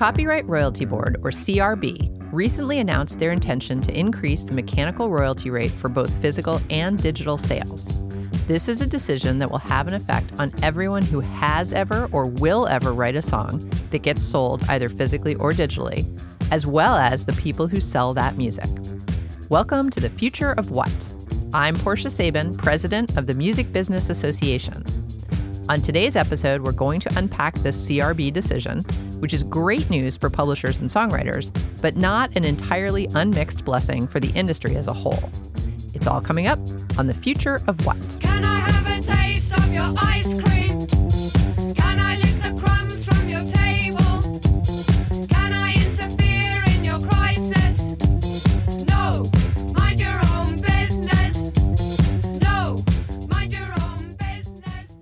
Copyright Royalty Board, or CRB, recently announced their intention to increase the mechanical royalty rate for both physical and digital sales. This is a decision that will have an effect on everyone who has ever or will ever write a song that gets sold either physically or digitally, as well as the people who sell that music. Welcome to the Future of What? I'm Portia Sabin, president of the Music Business Association. On today's episode, we're going to unpack this CRB decision, which is great news for publishers and songwriters, but not an entirely unmixed blessing for the industry as a whole. It's all coming up on The Future of What?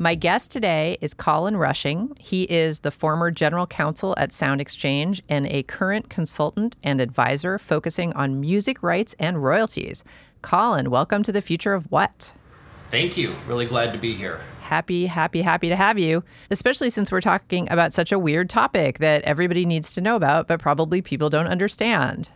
My guest today is Colin Rushing. He is the former general counsel at Sound Exchange and a current consultant and advisor focusing on music rights and royalties. Colin, welcome to the future of what? Thank you. Really glad to be here. Happy, happy, happy to have you, especially since we're talking about such a weird topic that everybody needs to know about, but probably people don't understand.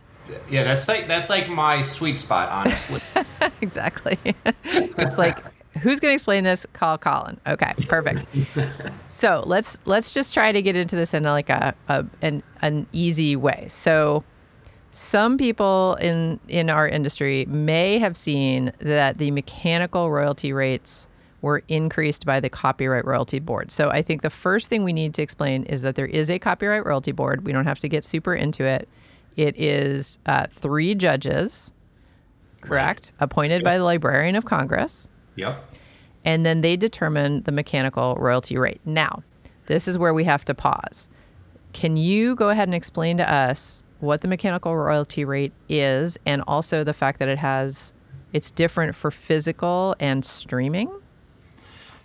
Yeah, that's like that's like my sweet spot, honestly. exactly. it's like, who's going to explain this? Call Colin. Okay, perfect. so let's let's just try to get into this in like a, a an an easy way. So some people in in our industry may have seen that the mechanical royalty rates were increased by the Copyright Royalty Board. So I think the first thing we need to explain is that there is a Copyright Royalty Board. We don't have to get super into it. It is uh, three judges, correct, appointed by the Librarian of Congress yep. and then they determine the mechanical royalty rate. Now, this is where we have to pause. Can you go ahead and explain to us what the mechanical royalty rate is and also the fact that it has it's different for physical and streaming?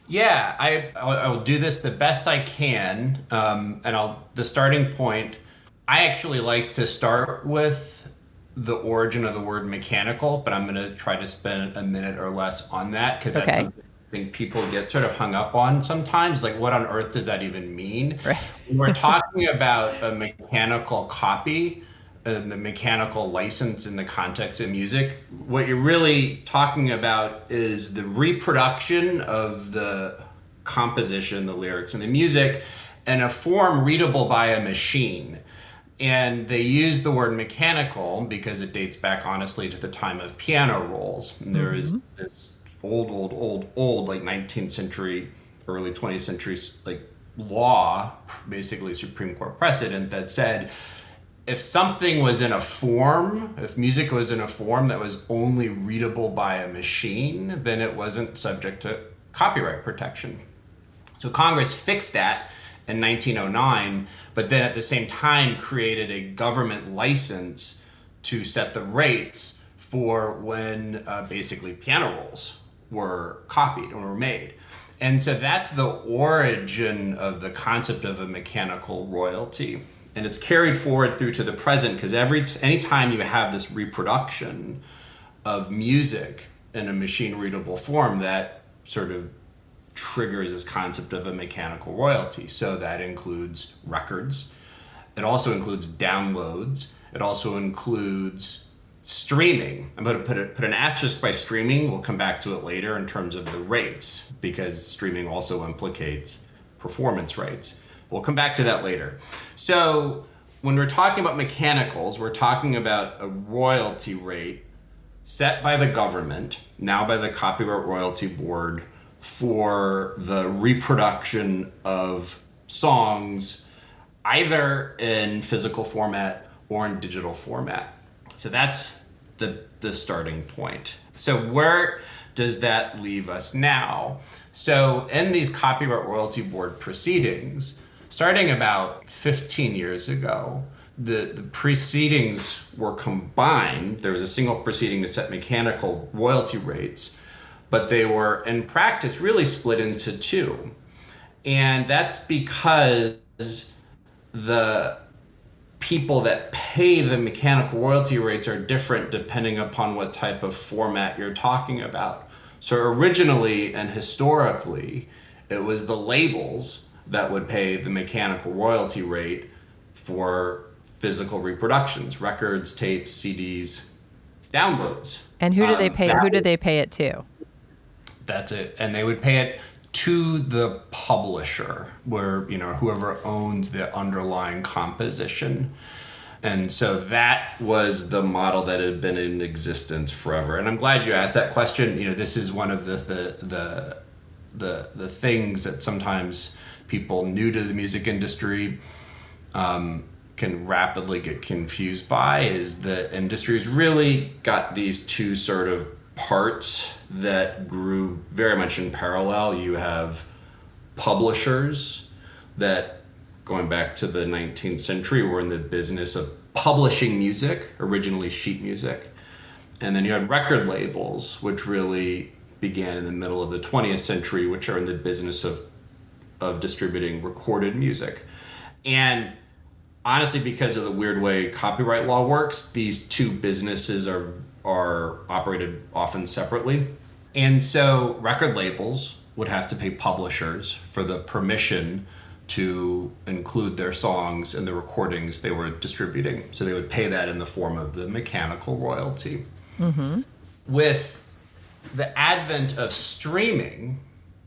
Yeah, I I'll, I will do this the best I can, um, and I'll the starting point. I actually like to start with the origin of the word mechanical, but I'm going to try to spend a minute or less on that because Okay. that's something I think people get sort of hung up on sometimes. Like, what on earth does that even mean? Right. When we're talking about a mechanical copy and the mechanical license in the context of music, what you're really talking about is the reproduction of the composition, the lyrics, and the music in a form readable by a machine. And they use the word mechanical because it dates back honestly to the time of piano rolls. And there is mm-hmm. this old, old, old, old, like 19th century, early 20th century, like law, basically Supreme Court precedent that said if something was in a form, if music was in a form that was only readable by a machine, then it wasn't subject to copyright protection. So Congress fixed that in 1909, but then at the same time created a government license to set the rates for when uh, basically piano rolls were copied or were made. And so that's the origin of the concept of a mechanical royalty. And it's carried forward through to the present because every t- anytime you have this reproduction of music in a machine readable form, that sort of triggers this concept of a mechanical royalty. So that includes records. It also includes downloads. It also includes streaming. I'm going to put, a, put an asterisk by streaming. We'll come back to it later in terms of the rates because streaming also implicates performance rates. We'll come back to that later. So when we're talking about mechanicals, we're talking about a royalty rate set by the government, now by the Copyright Royalty Board, for the reproduction of songs either in physical format or in digital format. So that's the, the starting point. So, where does that leave us now? So, in these Copyright Royalty Board proceedings, starting about 15 years ago, the, the proceedings were combined. There was a single proceeding to set mechanical royalty rates, but they were in practice really split into two. And that's because the people that pay the mechanical royalty rates are different depending upon what type of format you're talking about. So originally and historically, it was the labels that would pay the mechanical royalty rate for physical reproductions, records, tapes, CDs, downloads. And who do they Um, pay? that Who do they pay it to? That's it. And they would pay it to the publisher, where, you know, whoever owns the underlying composition. And so that was the model that had been in existence forever. And I'm glad you asked that question. You know, this is one of the the the the, the things that sometimes people new to the music industry um, can rapidly get confused by is that industry's really got these two sort of parts that grew very much in parallel. You have publishers that, going back to the 19th century, were in the business of publishing music, originally sheet music. And then you had record labels, which really began in the middle of the 20th century, which are in the business of, of distributing recorded music. And honestly, because of the weird way copyright law works, these two businesses are are operated often separately. And so record labels would have to pay publishers for the permission to include their songs in the recordings they were distributing. So they would pay that in the form of the mechanical royalty. Mm-hmm. With the advent of streaming,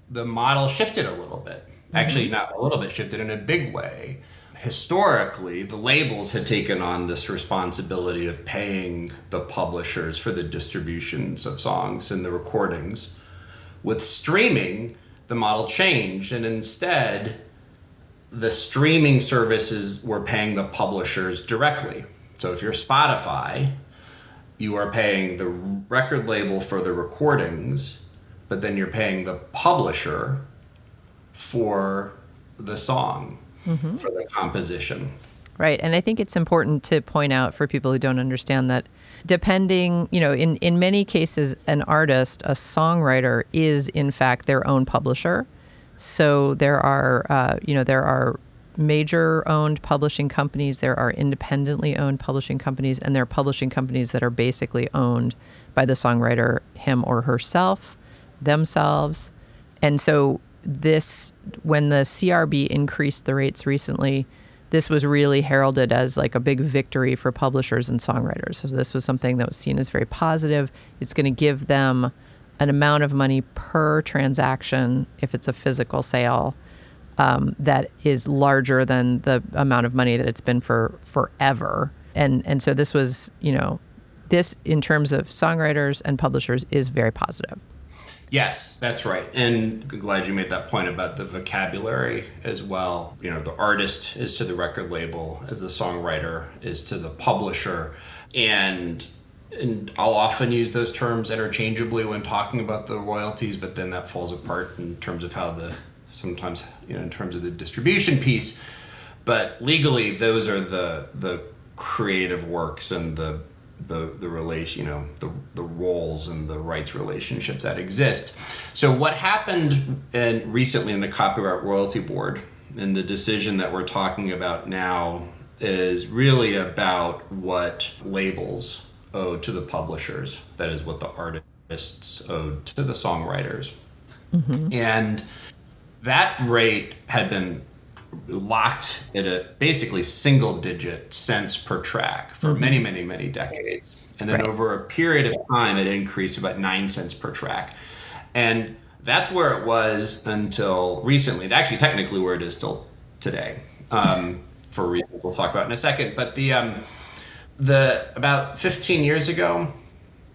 the model shifted a little bit. Actually, mm-hmm. not a little bit, shifted in a big way. Historically, the labels had taken on this responsibility of paying the publishers for the distributions of songs and the recordings. With streaming, the model changed, and instead, the streaming services were paying the publishers directly. So if you're Spotify, you are paying the record label for the recordings, but then you're paying the publisher for the song, for the composition. Right. And I think it's important to point out for people who don't understand that depending, you know, in, in many cases, an artist, a songwriter is in fact their own publisher. So there are, uh, you know, there are major owned publishing companies, there are independently owned publishing companies, and there are publishing companies that are basically owned by the songwriter, him or herself, themselves. And so this, when the CRB increased the rates recently, this was really heralded as like a big victory for publishers and songwriters. So this was something that was seen as very positive. It's going to give them an amount of money per transaction if it's a physical sale um, that is larger than the amount of money that it's been for forever. And and so this was, you know, this in terms of songwriters and publishers is very positive. Yes, that's right. And glad you made that point about the vocabulary as well. You know, the artist is to the record label as the songwriter is to the publisher. And and I'll often use those terms interchangeably when talking about the royalties, but then that falls apart in terms of how the sometimes, you know, in terms of the distribution piece. But legally those are the the creative works and the the the relation, you know, the the roles and the rights relationships that exist. So what happened in recently in the Copyright Royalty Board and the decision that we're talking about now is really about what labels owe to the publishers. That is what the artists owed to the songwriters. Mm-hmm. And that rate had been locked at a basically single digit cents per track for many, many, many decades. And then Right. over a period of time, it increased to about nine cents per track. And that's where it was until recently. Actually, technically, where it is still today, um, for reasons we'll talk about in a second. But the um, the about 15 years ago,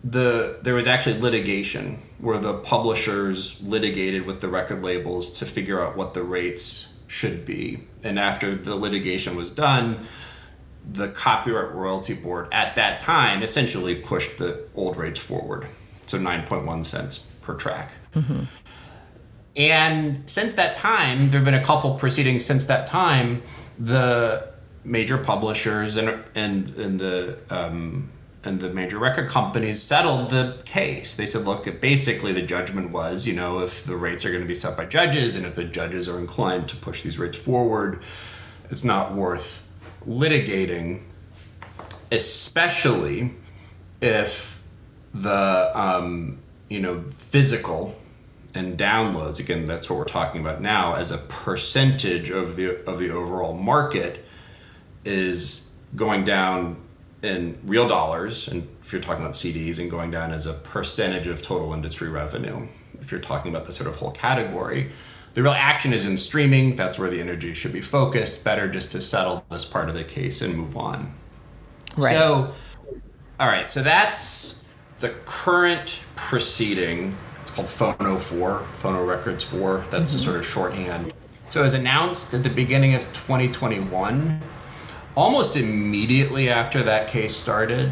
the there was actually litigation where the publishers litigated with the record labels to figure out what the rates should be. And after the litigation was done, the Copyright Royalty Board at that time essentially pushed the old rates forward. So 9.1 cents per track. And since that time, there have been a couple proceedings since that time. The major publishers and and, and the um, and the major record companies settled the case. They said, look, basically the judgment was, you know, if the rates are going to be set by judges and if the judges are inclined to push these rates forward, it's not worth litigating, especially if the um, you know physical and downloads again that's what we're talking about now as a percentage of the of the overall market is going down in real dollars, and if you're talking about CDs, and going down as a percentage of total industry revenue. If you're talking about the sort of whole category, the real action is in streaming. That's where the energy should be focused. Better just to settle this part of the case and move on. Right. So, all right. So that's the current proceeding. It's called Phono 4, Phono Records 4. That's a mm-hmm. sort of shorthand. So it was announced at the beginning of 2021. Almost immediately after that case started,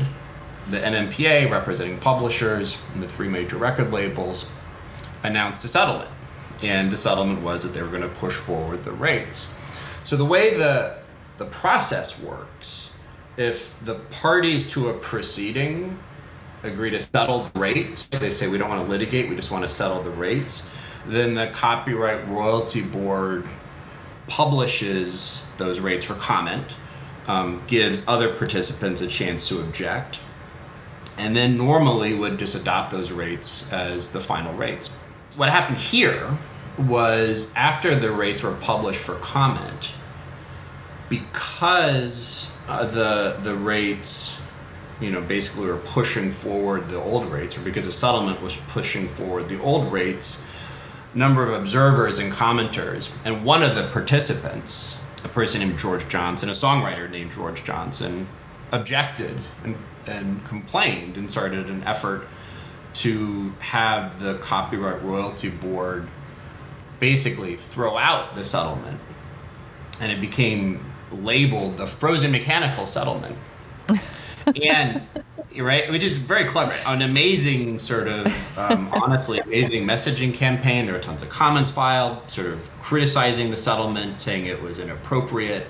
the NMPA, representing publishers and the three major record labels, announced a settlement. And the settlement was that they were going to push forward the rates. So the way the the process works, if the parties to a proceeding agree to settle the rates, they say we don't want to litigate, we just want to settle the rates, then the Copyright Royalty Board publishes those rates for comment, um, gives other participants a chance to object, and then normally would just adopt those rates as the final rates. What happened here was after the rates were published for comment, because uh, the the rates, you know, basically were pushing forward the old rates, or because the settlement was pushing forward the old rates, number of observers and commenters, and one of the participants, a person named George Johnson, a songwriter named George Johnson, objected and, and complained and started an effort to have the Copyright Royalty Board basically throw out the settlement. And it became labeled the Frozen Mechanical Settlement. and right, which is very clever. An amazing sort of, um, honestly, amazing messaging campaign. There were tons of comments filed, sort of criticizing the settlement, saying it was inappropriate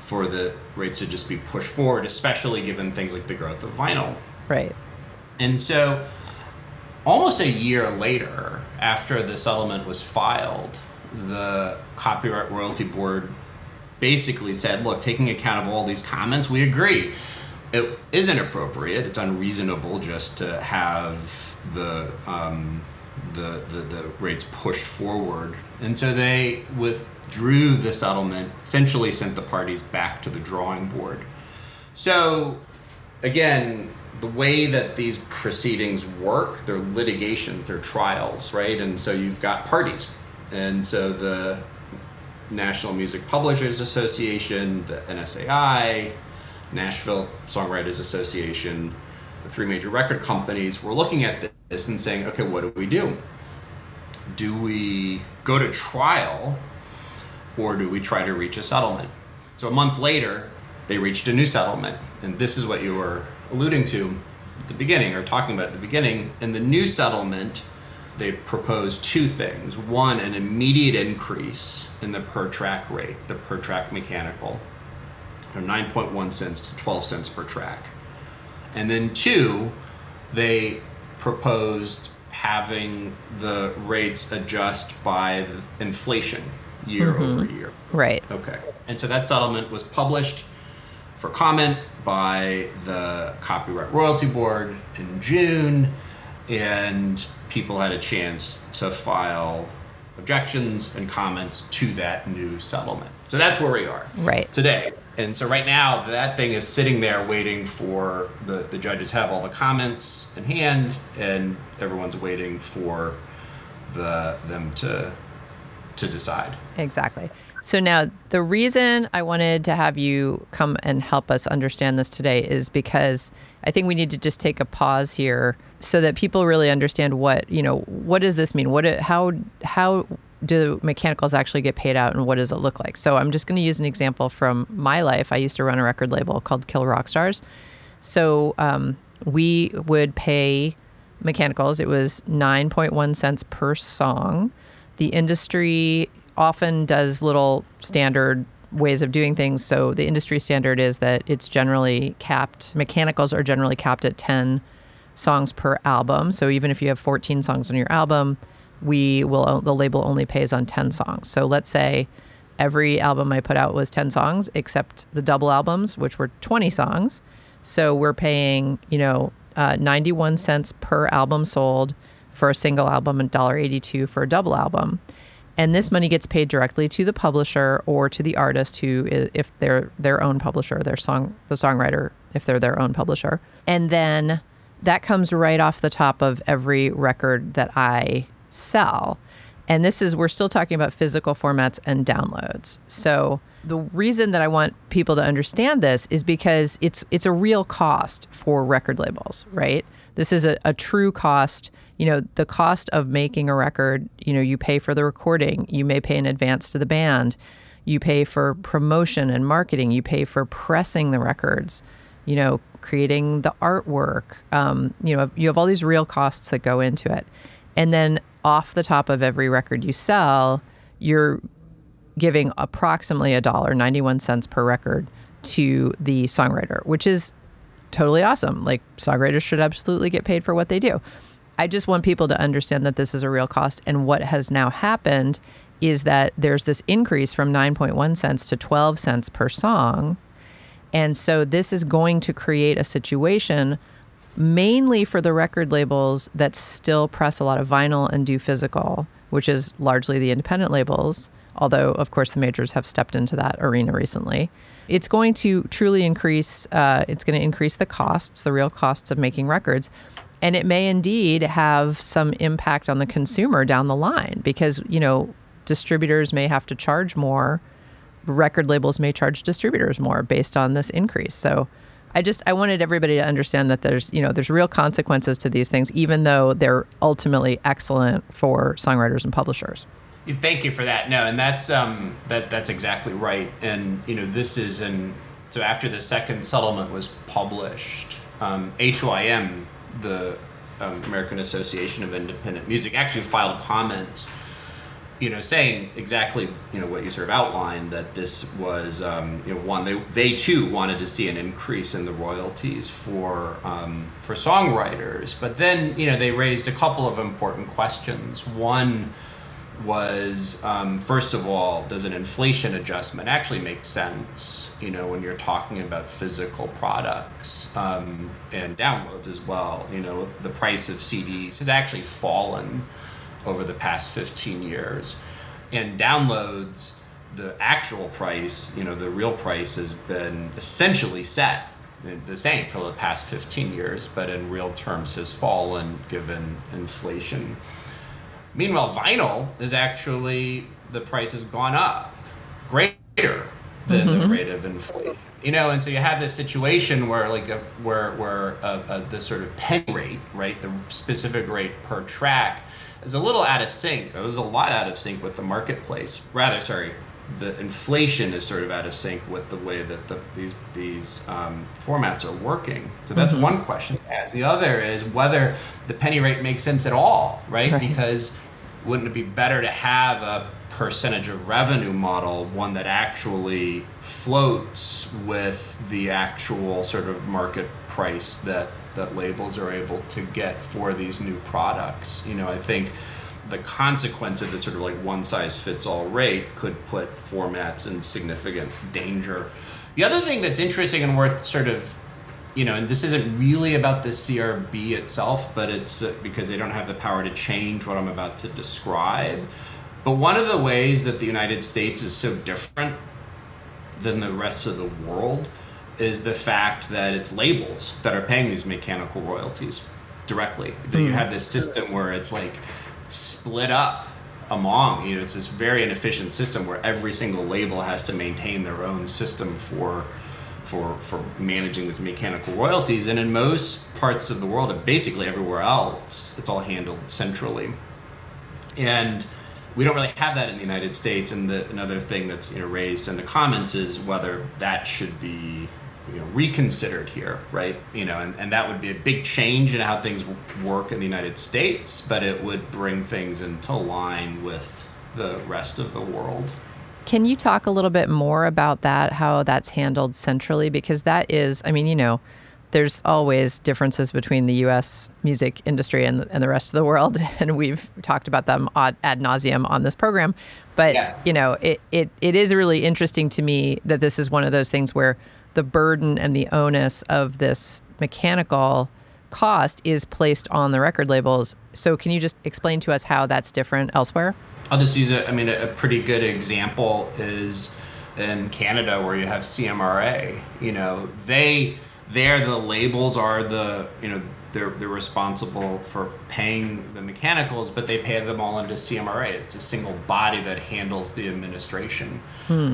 for the rates to just be pushed forward, especially given things like the growth of vinyl. Right. And so, almost a year later, after the settlement was filed, the Copyright Royalty Board basically said, look, taking account of all these comments, we agree. It isn't appropriate, it's unreasonable just to have the, um, the, the, the rates pushed forward. And so they withdrew the settlement, essentially sent the parties back to the drawing board. So, again, the way that these proceedings work, they're litigations, they're trials, right? And so you've got parties. And so the National Music Publishers Association, the NSAI, Nashville Songwriters Association, the three major record companies were looking at this and saying, okay, what do we do? Do we go to trial or do we try to reach a settlement? So a month later, they reached a new settlement. And this is what you were alluding to at the beginning or talking about at the beginning. In the new settlement, they proposed two things. One, an immediate increase in the per track rate, the per track mechanical, from 9.1 cents to 12 cents per track. And then two, they proposed having the rates adjust by the inflation year mm-hmm. over year. Right. Okay. And so that settlement was published for comment by the Copyright Royalty Board in June, and people had a chance to file objections and comments to that new settlement. So that's where we are Right. today. And so right now, that thing is sitting there waiting for the, the judges have all the comments in hand, and everyone's waiting for the them to to decide. Exactly. So now the reason I wanted to have you come and help us understand this today is because I think we need to just take a pause here so that people really understand what, you know, what does this mean? What how how do mechanicals actually get paid out and what does it look like? So I'm just going to use an example from my life. I used to run a record label called Kill Rock Stars. So um, we would pay mechanicals. It was 9.1 cents per song. The industry often does little standard ways of doing things. So the industry standard is that it's generally capped, mechanicals are generally capped at 10 songs per album. So even if you have 14 songs on your album, we will, the label only pays on 10 songs. So let's say every album I put out was 10 songs, except the double albums, which were 20 songs. So we're paying, you know, uh, 91 cents per album sold for a single album and $1.82 for a double album. And this money gets paid directly to the publisher or to the artist who is, if they're their own publisher, their song the songwriter if they're their own publisher. And then that comes right off the top of every record that I sell. And this is we're still talking about physical formats and downloads. So the reason that I want people to understand this is because it's it's a real cost for record labels, right? This is a, a true cost. You know, the cost of making a record, you know, you pay for the recording, you may pay in advance to the band, you pay for promotion and marketing, you pay for pressing the records, you know, creating the artwork. Um, you know, you have all these real costs that go into it. And then off the top of every record you sell, you're giving approximately a dollar 91 cents per record to the songwriter, which is totally awesome. Like songwriters should absolutely get paid for what they do. I just want people to understand that this is a real cost. And what has now happened is that there's this increase from 9.1 cents to 12 cents per song. And so this is going to create a situation mainly for the record labels that still press a lot of vinyl and do physical, which is largely the independent labels, although, of course, the majors have stepped into that arena recently. It's going to truly increase, uh, it's going to increase the costs, the real costs of making records. And it may indeed have some impact on the consumer down the line because, you know, distributors may have to charge more. Record labels may charge distributors more based on this increase. So, I just I wanted everybody to understand that there's you know there's real consequences to these things, even though they're ultimately excellent for songwriters and publishers. Thank you for that. No, and that's um, that that's exactly right. And you know, this is an so after the second settlement was published, um, A2IM, the um, American Association of Independent Music, actually filed comments you know, saying exactly you know what you sort of outlined that this was um, you know one they they too wanted to see an increase in the royalties for um, for songwriters, but then you know they raised a couple of important questions. One was um, first of all, does an inflation adjustment actually make sense? You know, when you're talking about physical products um, and downloads as well. You know, the price of CDs has actually fallen over the past 15 years. And downloads, the actual price, you know, the real price has been essentially set the same for the past 15 years, but in real terms has fallen given inflation. Meanwhile, vinyl is actually, the price has gone up greater than the mm-hmm. rate of inflation. You know, and so you have this situation where, like, a, where where a, a, the sort of penny rate, right, the specific rate per track, is a little out of sync. It was a lot out of sync with the marketplace. Rather, sorry, the inflation is sort of out of sync with the way that the, these these um, formats are working. So that's one question As. The other is whether the penny rate makes sense at all, right? Right. Because wouldn't it be better to have a percentage of revenue model, one that actually floats with the actual sort of market price that that labels are able to get for these new products? You know, I think the consequence of this sort of like one size fits all rate could put formats in significant danger. The other thing that's interesting and worth sort of you know, and this isn't really about the CRB itself, but it's uh, because they don't have the power to change what I'm about to describe. But one of the ways that the United States is so different than the rest of the world is the fact that it's labels that are paying these mechanical royalties directly. That you hmm. have this system where it's like split up among, you know, it's this very inefficient system where every single label has to maintain their own system for for for managing these mechanical royalties. And in most parts of the world, and basically everywhere else, it's all handled centrally and we don't really have that in the United States. And the, another thing that's you know raised in the comments is whether that should be you know reconsidered here, right? You know, and, and that would be a big change in how things work in the United States, but it would bring things into line with the rest of the world. Can you talk a little bit more about that, how that's handled centrally? Because that is, I mean, you know, there's always differences between the U.S. music industry and, and the rest of the world, and we've talked about them ad, ad nauseum on this program. But Yeah. you know, it, it it is really interesting to me that this is one of those things where the burden and the onus of this mechanical cost is placed on the record labels. So, can you just explain to us how that's different elsewhere? I'll just use a, I mean, a, a pretty good example is in Canada where you have CMRRA. You know, they, there the labels are the, you know, they're, they're responsible for paying the mechanicals, but they pay them all into CMRRA. It's a single body that handles the administration.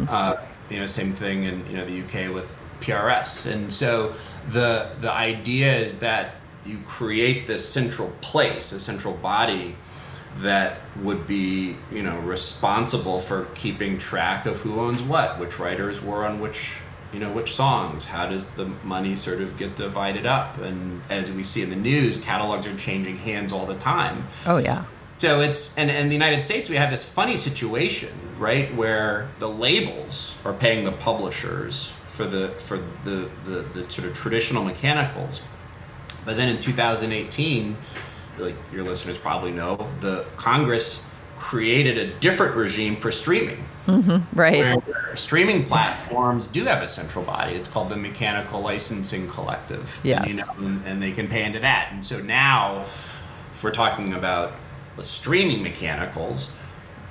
Uh, you know, same thing in you know the UK with PRS, and so the the idea is that you create this central place, a central body that would be you know responsible for keeping track of who owns what, which writers were on which you know which songs, how does the money sort of get divided up, and as we see in the news, catalogs are changing hands all the time. Oh yeah. So it's and in the United States we have this funny situation, right, where the labels are paying the publishers for the for the, the, the sort of traditional mechanicals. But then in 2018, like your listeners probably know, the Congress created a different regime for streaming. Mm-hmm, right. Where streaming platforms do have a central body. It's called the Mechanical Licensing Collective. Yes. And, you know, and, and they can pay into that. And so now, if we're talking about the streaming mechanicals,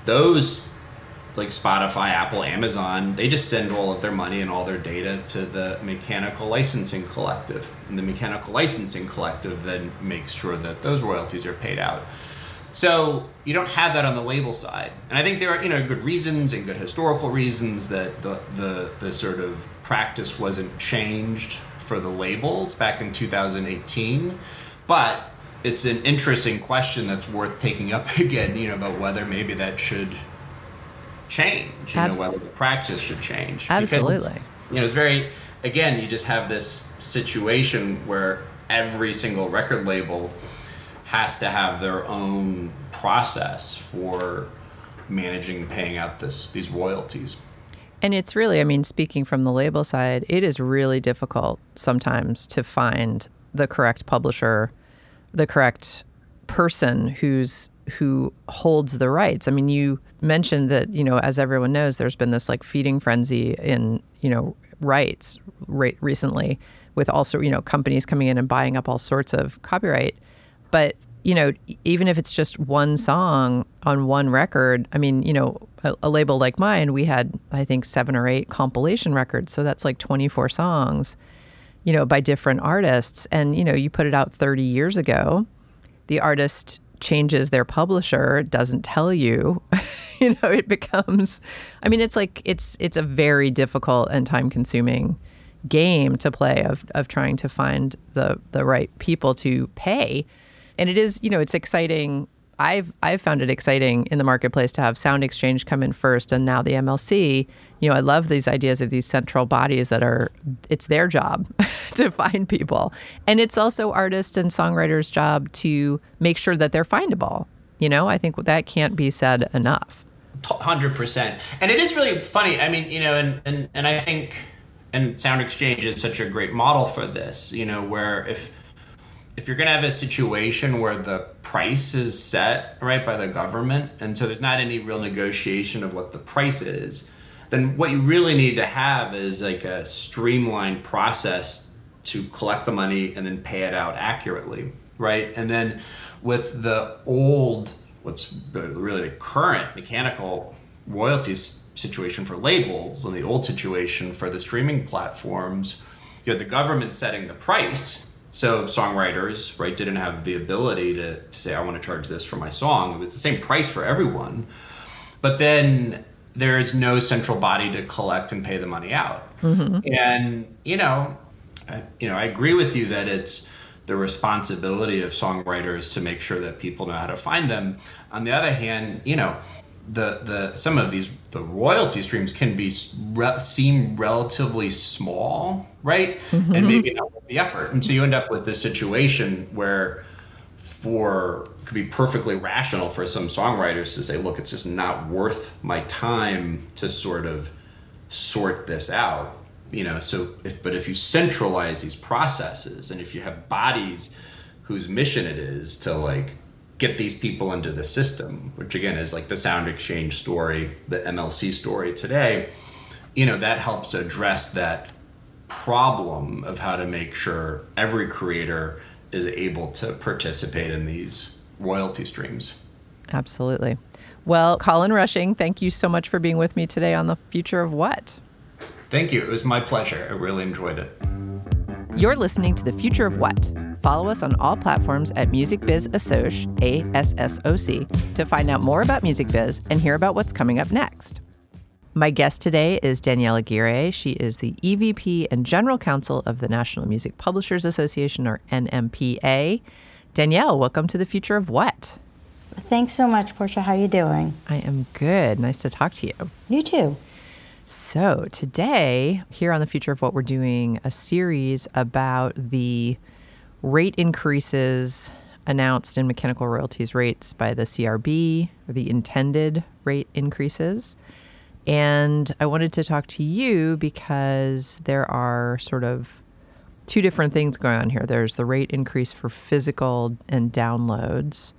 those like Spotify, Apple, Amazon, they just send all of their money and all their data to the Mechanical Licensing Collective. And the Mechanical Licensing Collective then makes sure that those royalties are paid out. So you don't have that on the label side, and I think there are you know good reasons and good historical reasons that the the, the sort of practice wasn't changed for the labels back in 2018, but it's an interesting question that's worth taking up again. You know about whether maybe that should change. You Abs- know whether the practice should change. Absolutely. you know it's very again you just have this situation where every single record label has to have their own process for managing and paying out this these royalties. And it's really, I mean, speaking from the label side, it is really difficult sometimes to find the correct publisher, the correct person who's who holds the rights. I mean, you mentioned that, you know, as everyone knows, there's been this like feeding frenzy in, you know, rights right recently with also, you know, companies coming in and buying up all sorts of copyright. But you know, even if it's just one song on one record, I mean, you know, a, a label like mine, we had I think seven or eight compilation records, so that's like 24 songs, you know, by different artists, and you know, you put it out 30 years ago, the artist changes their publisher, doesn't tell you, you know, it becomes, I mean, it's like it's it's a very difficult and time consuming game to play of of trying to find the the right people to pay. And it is you know it's exciting i've i've found it exciting in the marketplace to have sound exchange come in first and now the mlc you know i love these ideas of these central bodies that are it's their job to find people and it's also artists and songwriters job to make sure that they're findable you know i think that can't be said enough Hundred percent, and it is really funny. I mean, you know, and and and I think, and Sound Exchange is such a great model for this. You know, where if if you're going to have a situation where the price is set right by the government and so there's not any real negotiation of what the price is then what you really need to have is like a streamlined process to collect the money and then pay it out accurately right? And then with the old what's really the current mechanical royalties situation for labels and the old situation for the streaming platforms you had the government setting the price so songwriters, right, didn't have the ability to, to say, I want to charge this for my song. It was the same price for everyone. But then there is no central body to collect and pay the money out. Mm-hmm. And, you know, I, you know, I agree with you that it's the responsibility of songwriters to make sure that people know how to find them. On the other hand, you know, the the some of these the royalty streams can be re- seem relatively small, right? Mm-hmm. And maybe not worth the effort, and so you end up with this situation where for could be perfectly rational for some songwriters to say, look, it's just not worth my time to sort of sort this out you know? So if but if you centralize these processes and if you have bodies whose mission it is to like get these people into the system which again is like the sound exchange story the mlc story today you know that helps address that problem of how to make sure every creator is able to participate in these royalty streams Absolutely. Well, Colin Rushing, thank you so much for being with me today on the future of what? Thank you. It was my pleasure. I really enjoyed it. You're listening to The Future of What? Follow us on all platforms at Music Biz Assoc, A S S O C, to find out more about Music Biz and hear about what's coming up next. My guest today is Danielle Aguirre. She is the EVP and General Counsel of the National Music Publishers Association, or NMPA. Danielle, welcome to The Future of What? Thanks so much, Portia. How are you doing? I am good. Nice to talk to you. You too. So, today, here on The Future of What, we're doing a series about the rate increases announced in mechanical royalties rates by the CRB, or the intended rate increases. And I wanted to talk to you because there are sort of two different things going on here. There's the rate increase for physical and downloads,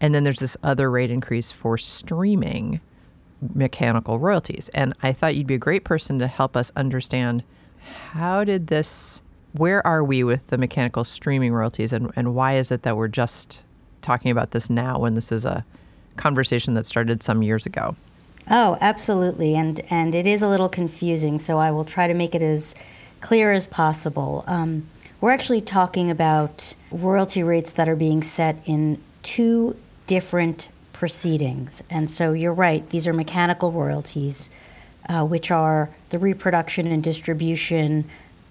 and then there's this other rate increase for streaming mechanical royalties. And I thought you'd be a great person to help us understand how did this, where are we with the mechanical streaming royalties, and, and why is it that we're just talking about this now when this is a conversation that started some years ago? Oh, absolutely. And and it is a little confusing, so I will try to make it as clear as possible. Um, we're actually talking about royalty rates that are being set in two different proceedings. And so you're right, these are mechanical royalties, uh, which are the reproduction and distribution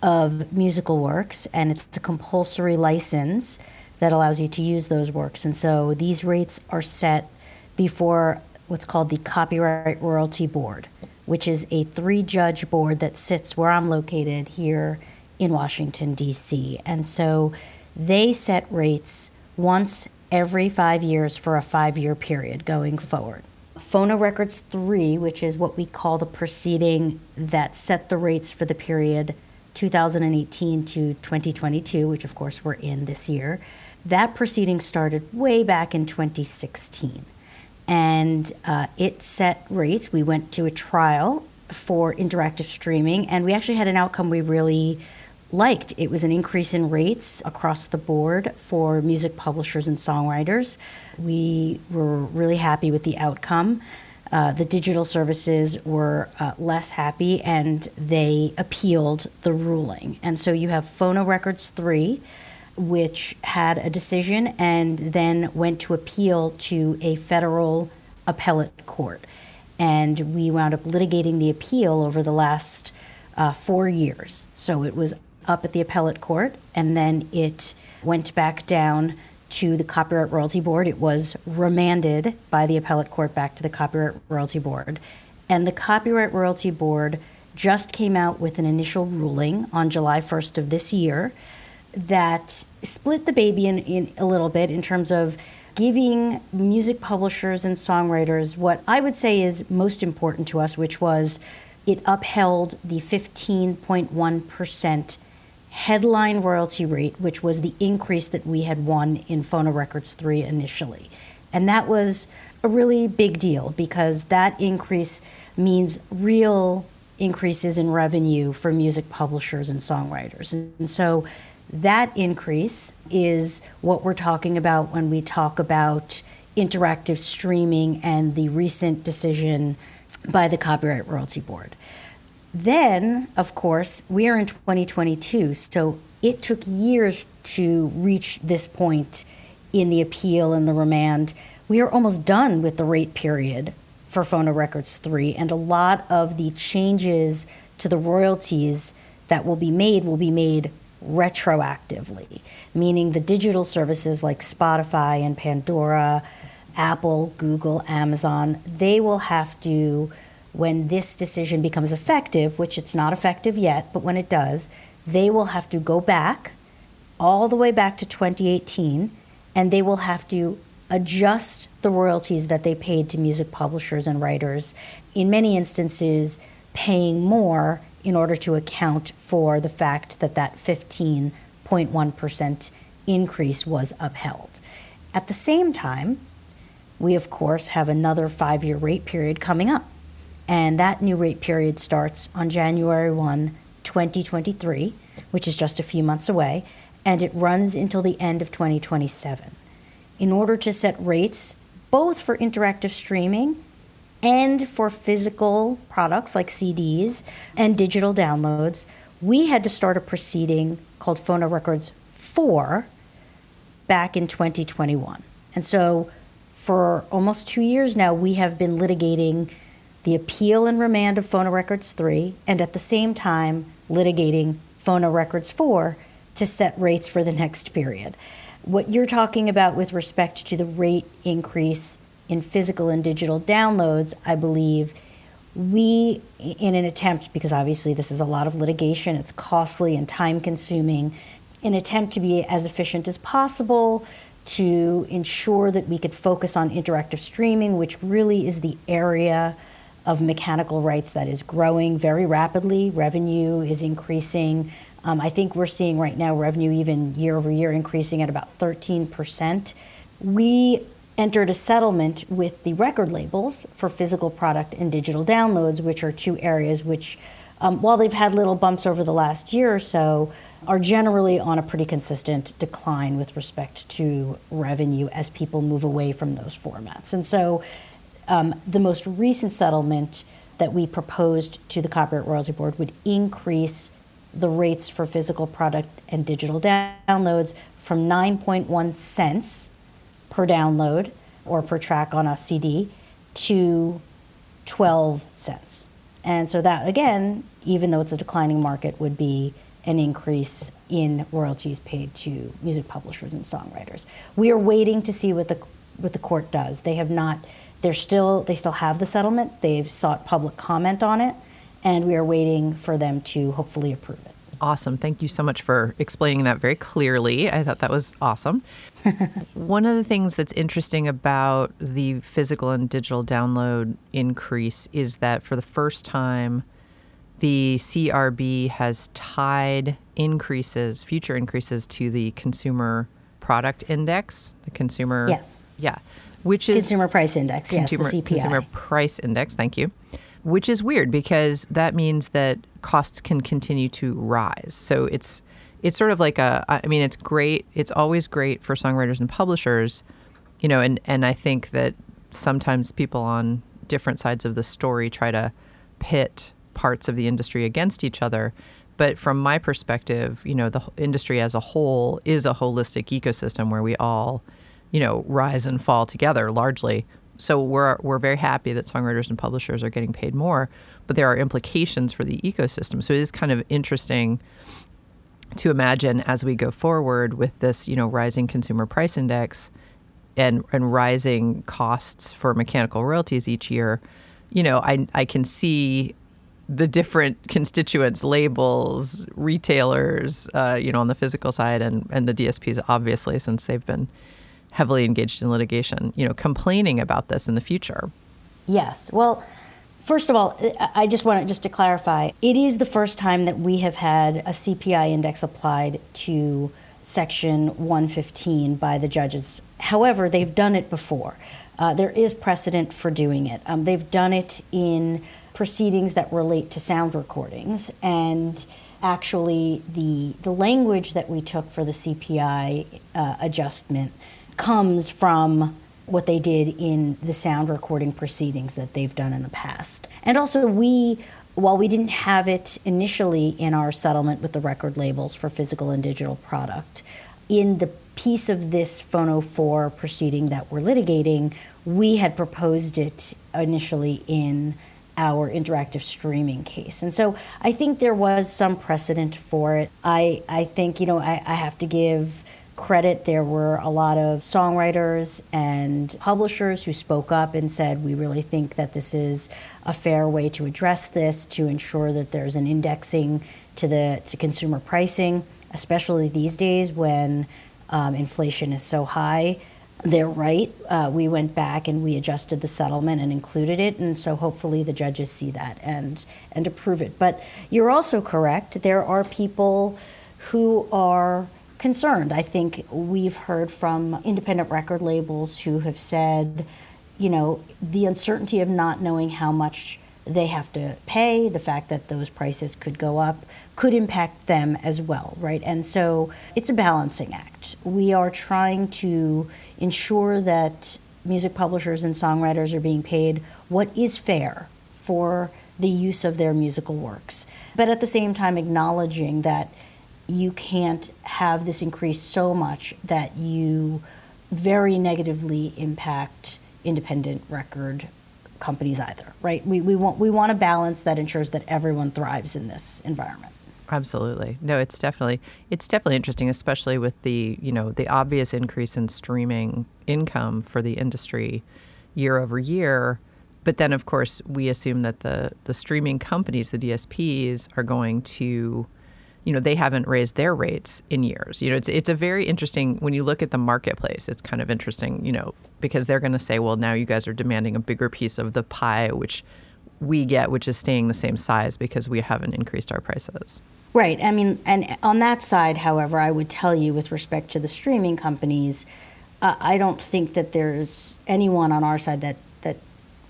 of musical works, and it's a compulsory license that allows you to use those works. And so these rates are set before what's called the Copyright Royalty Board, which is a three judge board that sits where I'm located here in Washington, D.C. And so they set rates once every five years for a five year period going forward. Phono Records 3, which is what we call the proceeding that set the rates for the period 2018 to 2022, which of course we're in this year, that proceeding started way back in 2016 and uh, it set rates. We went to a trial for interactive streaming, and we actually had an outcome we really liked. It was an increase in rates across the board for music publishers and songwriters. We were really happy with the outcome. Uh, the digital services were uh, less happy and they appealed the ruling. And so you have Phono Records 3, which had a decision and then went to appeal to a federal appellate court. And we wound up litigating the appeal over the last uh, four years. So it was up at the appellate court, and then it went back down to the Copyright Royalty Board. It was remanded by the appellate court back to the Copyright Royalty Board. And the Copyright Royalty Board just came out with an initial ruling on July 1st of this year that split the baby in, in a little bit in terms of giving music publishers and songwriters what I would say is most important to us, which was it upheld the 15.1% headline royalty rate, which was the increase that we had won in Phono Records 3 initially. And that was a really big deal because that increase means real increases in revenue for music publishers and songwriters. And so that increase is what we're talking about when we talk about interactive streaming and the recent decision by the Copyright Royalty Board. Then, of course, we are in 2022, so it took years to reach this point in the appeal and the remand. We are almost done with the rate period for Phono Records 3, and a lot of the changes to the royalties that will be made will be made retroactively, meaning the digital services like Spotify and Pandora, Apple, Google, Amazon, they will have to when this decision becomes effective, which it's not effective yet, but when it does, they will have to go back all the way back to 2018 and they will have to adjust the royalties that they paid to music publishers and writers, in many instances, paying more in order to account for the fact that that 15.1% increase was upheld. At the same time, we of course have another five year rate period coming up. And that new rate period starts on January 1, 2023, which is just a few months away, and it runs until the end of 2027. In order to set rates both for interactive streaming and for physical products like CDs and digital downloads, we had to start a proceeding called Phonorecords 4 back in 2021. And so for almost two years now, we have been litigating the appeal and remand of Phonorecords 3 and at the same time litigating Phonorecords 4 to set rates for the next period. What you're talking about with respect to the rate increase in physical and digital downloads, I believe we, in an attempt, because obviously this is a lot of litigation, it's costly and time consuming, an attempt to be as efficient as possible to ensure that we could focus on interactive streaming, which really is the area of mechanical rights that is growing very rapidly. Revenue is increasing. Um, I think we're seeing right now revenue even year over year increasing at about 13%. We entered a settlement with the record labels for physical product and digital downloads, which are two areas which, um, while they've had little bumps over the last year or so, are generally on a pretty consistent decline with respect to revenue as people move away from those formats. And so um, the most recent settlement that we proposed to the Copyright Royalty Board would increase the rates for physical product and digital downloads from 9.1 cents per download or per track on a CD to 12 cents. And so that, again, even though it's a declining market, would be an increase in royalties paid to music publishers and songwriters. We are waiting to see what the what the court does. They have not. They're still. They still have the settlement. They've sought public comment on it, and we are waiting for them to hopefully approve it. Awesome. Thank you so much for explaining that very clearly. I thought that was awesome. One of the things that's interesting about the physical and digital download increase is that for the first time, the CRB has tied increases, future increases, to the consumer product index, the consumer. Yes. Yeah. Which is Consumer Price Index, consumer, yes, the CPI. consumer price index. Thank you. Which is weird because that means that costs can continue to rise. So it's it's sort of like a. I mean, it's great. It's always great for songwriters and publishers, you know. And and I think that sometimes people on different sides of the story try to pit parts of the industry against each other. But from my perspective, you know, the industry as a whole is a holistic ecosystem where we all, you know, rise and fall together largely. So we're we're very happy that songwriters and publishers are getting paid more, but there are implications for the ecosystem. So it is kind of interesting to imagine as we go forward with this, you know, rising consumer price index and and rising costs for mechanical royalties each year, you know, I I can see the different constituents, labels, retailers, uh, you know, on the physical side, and and the DSPs, obviously, since they've been heavily engaged in litigation, you know, complaining about this in the future. Yes. Well, first of all, I- just want to just to clarify, it is the first time that we have had a CPI index applied to section 115 by the judges. However, they've done it before. Uh, there is precedent for doing it. Um, they've done it in proceedings that relate to sound recordings and actually the the language that we took for the CPI uh, adjustment comes from what they did in the sound recording proceedings that they've done in the past. And also, we, while we didn't have it initially in our settlement with the record labels for physical and digital product, in the piece of this Phono 4 proceeding that we're litigating, we had proposed it initially in our interactive streaming case. And so I think there was some precedent for it. I, I think, you know, I, I have to give credit. There were a lot of songwriters and publishers who spoke up and said, we really think that this is a fair way to address this, to ensure that there's an indexing to the to consumer pricing, especially these days when um, inflation is so high. They're right. Uh, we went back and we adjusted the settlement and included it, and so hopefully the judges see that and and approve it. But you're also correct. There are people who are concerned. I think we've heard from independent record labels who have said, you know, the uncertainty of not knowing how much they have to pay, the fact that those prices could go up, could impact them as well, right? And so it's a balancing act. We are trying to ensure that music publishers and songwriters are being paid what is fair for the use of their musical works. But at the same time, acknowledging that you can't have this increase so much that you very negatively impact independent record companies either, right? We, we, want, we want a balance that ensures that everyone thrives in this environment. Absolutely. No, it's definitely it's definitely interesting, especially with the you know the obvious increase in streaming income for the industry year over year. But then, of course, we assume that the the streaming companies, the DSPs, are going to, you know, they haven't raised their rates in years. You know, it's it's a very interesting when you look at the marketplace. It's kind of interesting, you know, because they're going to say, well, now you guys are demanding a bigger piece of the pie, which we get, which is staying the same size because we haven't increased our prices. Right. I mean, and on that side, however, I would tell you with respect to the streaming companies, uh, I don't think that there's anyone on our side that, that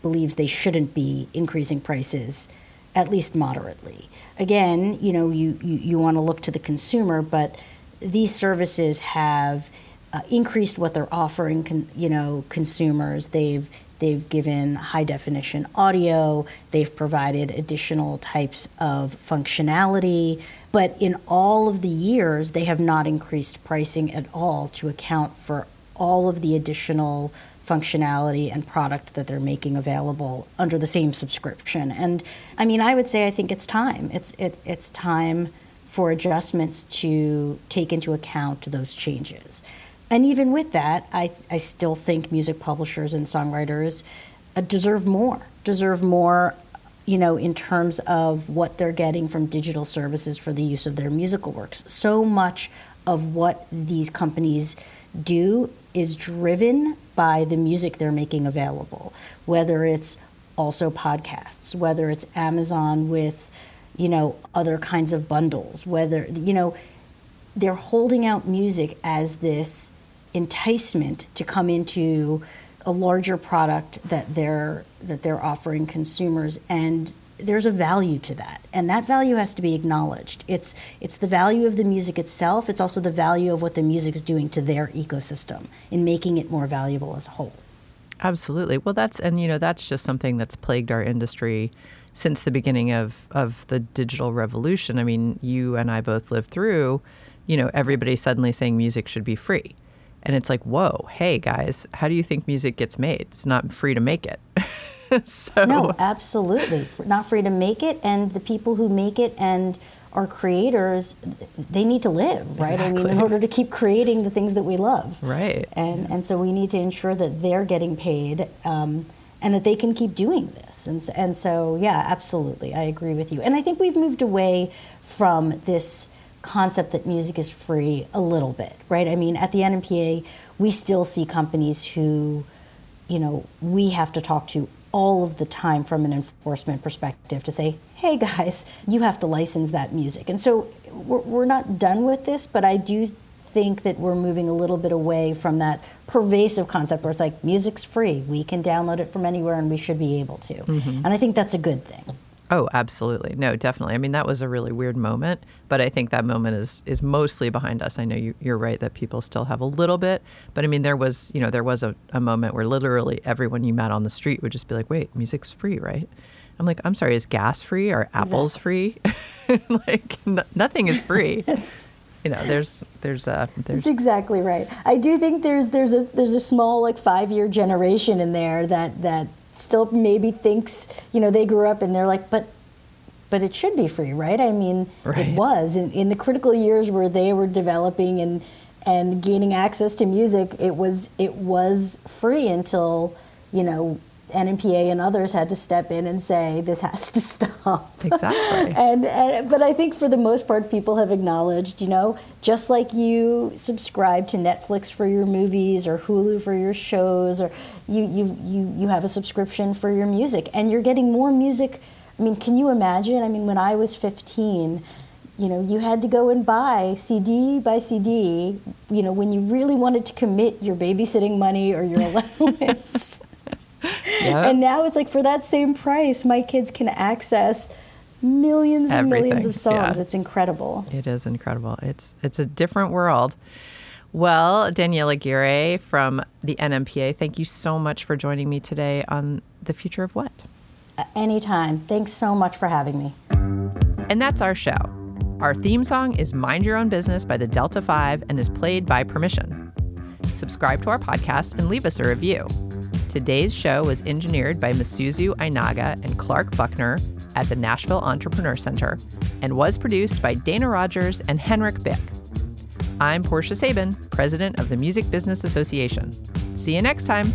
believes they shouldn't be increasing prices, at least moderately. Again, you know, you, you, you want to look to the consumer, but these services have uh, increased what they're offering, con, you know, consumers. They've They've given high definition audio. They've provided additional types of functionality. But in all of the years, they have not increased pricing at all to account for all of the additional functionality and product that they're making available under the same subscription. And I mean, I would say I think it's time. It's it, it's time for adjustments to take into account those changes. And even with that, I, I still think music publishers and songwriters uh, deserve more, deserve more, you know, in terms of what they're getting from digital services for the use of their musical works. So much of what these companies do is driven by the music they're making available, whether it's also podcasts, whether it's Amazon with, you know, other kinds of bundles, whether, you know, they're holding out music as this enticement to come into a larger product that they're that they're offering consumers. And there's a value to that and that value has to be acknowledged. It's it's the value of the music itself it's also the value of what the music is doing to their ecosystem in making it more valuable as a whole. Absolutely. Well that's and you know that's just something that's plagued our industry since the beginning of of the digital revolution. I mean you and i both lived through you know everybody suddenly saying music should be free. And it's like, whoa, hey guys, how do you think music gets made? It's not free to make it. so No, absolutely. Not free to make it and the people who make it and are creators, they need to live, right? Exactly. I mean, in order to keep creating the things that we love. Right. And and so we need to ensure that they're getting paid um, and that they can keep doing this. And so, and so, yeah, absolutely, I agree with you. And I think we've moved away from this concept that music is free a little bit, right? I mean, at the NMPA, we still see companies who, you know, we have to talk to all of the time from an enforcement perspective to say, hey guys, you have to license that music. And so we're, we're not done with this, but I do think that we're moving a little bit away from that pervasive concept where it's like music's free we can download it from anywhere and we should be able to mm-hmm. and i think that's a good thing Oh, absolutely. No, definitely. I mean, that was a really weird moment, but I think that moment is is mostly behind us. I know you, are right that people still have a little bit, but I mean, there was, you know, there was a, a moment where literally everyone you met on the street would just be like, wait, music's free, right? I'm like, I'm sorry, is gas free? Are apples free? like, n- nothing is free. you know, there's there's a there's That's exactly right. I do think there's there's a there's a small like five year generation in there that that still maybe thinks, you know, they grew up and they're like, but but it should be free, right? I mean, right. it was in, in the critical years where they were developing and and gaining access to music. It was it was free until you know NMPA and others had to step in and say this has to stop. Exactly. and, and, but I think for the most part, people have acknowledged, you know, just like you subscribe to Netflix for your movies or Hulu for your shows, or you you you you have a subscription for your music, and you're getting more music. I mean, can you imagine? I mean, when I was 15 you know, you had to go and buy CD by CD, you know, when you really wanted to commit your babysitting money or your allowance. Yeah. And now it's like for that same price, my kids can access millions and Everything. millions of songs. Yeah. It's incredible. It is incredible. It's it's a different world. Well, Danielle Aguirre from the NMPA, thank you so much for joining me today on The Future of What? Uh, anytime. Thanks so much for having me. And that's our show. Our theme song is Mind Your Own Business by the Delta 5 and is played by permission. Subscribe to our podcast and leave us a review. Today's show was engineered by Masuzu Ainaga and Clark Buckner at the Nashville Entrepreneur Center and was produced by Dana Rogers and Henrik Bick. I'm Portia Sabin, president of the Music Business Association. See you next time.